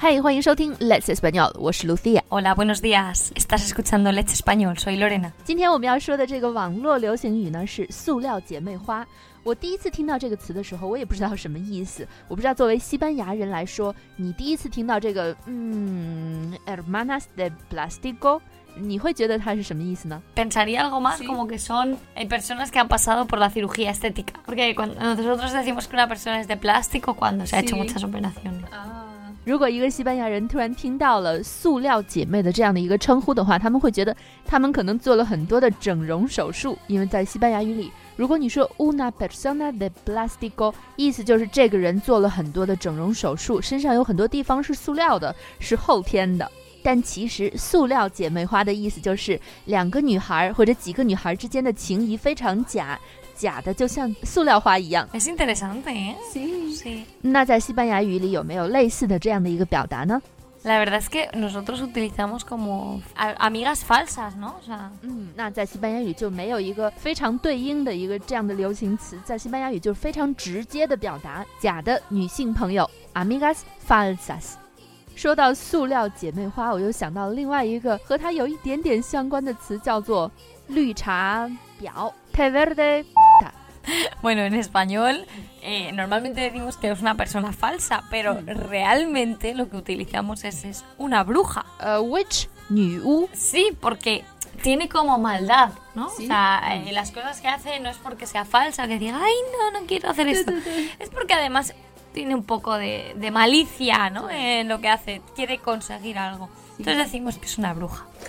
嗨，欢迎收听 Let's Español，我是 Lucia。 Hola, buenos días. Estás escuchando Let's Español. Soy Lorena. 今天我们要说的这个网络流行语呢是“塑料姐妹花”。我第一次听到这个词的时候，我也不知道什么意思。我不知道作为西班牙人来说，你第一次听到这个“嗯，hermanas de plástico”，你会觉得它是什么意思呢？ Pensaría algo más Sí. como que son eh, personas que han pasado por la cirugía estética. Porque cuando nosotros decimos que una persona es de plástico cuando se ha hecho Sí. muchas operaciones. 如果一个西班牙人突然听到了“塑料姐妹”的这样的一个称呼的话，他们会觉得他们可能做了很多的整容手术，因为在西班牙语里，如果你说 una persona de plástico，意思就是这个人做了很多的整容手术，身上有很多地方是塑料的，是后天的。但其实“塑料姐妹花”的意思就是两个女孩或者几个女孩之间的情谊非常假，假的就像塑料花一样。¿eh? 那在西班牙语里有没有类似的这样的一个表达呢？La verdad es que nosotros utilizamos como amigas falsas, ¿no? 嗯，那在西班牙语就没有一个非常对应的一个这样的流行词，在西班牙语就是非常直接的表达假的女性朋友，amigas falsas。说到塑料姐妹花，我又想到另外一个和它有一点点相关的词，叫做绿茶婊 t e verde。 bueno, en español eh, normalmente decimos que es una persona falsa, pero realmente lo que utilizamos es, es una bruja. 呃，witch 女巫， Sí, porque tiene como maldad, ¿no? Sí. O sea, eh, las cosas que hace no es porque sea falsa, que diga, ay, no, no quiero hacer esto. Es porque además tiene un poco de, de malicia, ¿no? En lo que hace, quiere conseguir algo. Entonces decimos que es una bruja.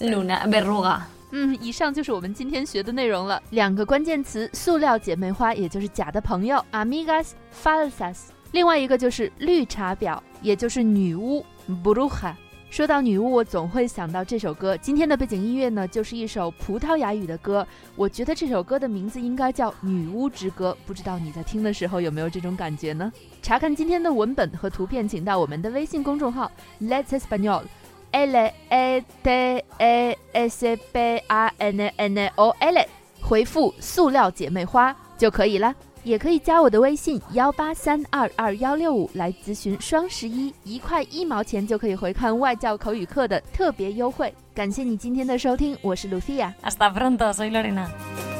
Luna, verruga. 嗯，以上就是我们今天学的内容了。两个关键词：塑料姐妹花，也就是假的朋友，amigas falsas；另外一个就是绿茶婊，也就是女巫，bruja。 说到女巫，我总会想到这首歌。今天的背景音乐呢，就是一首葡萄牙语的歌。我觉得这首歌的名字应该叫《女巫之歌》，不知道你在听的时候有没有这种感觉呢？查看今天的文本和图片，请到我们的微信公众号 Let's Español。L A T A S P A N N O L，回复“塑料姐妹花”就可以了。也可以加我的微信幺八三二二幺六五来咨询双十一一块一毛钱就可以回看外教口语课的特别优惠。感谢你今天的收听，我是 Lucia。Hasta pronto, soy Lorena.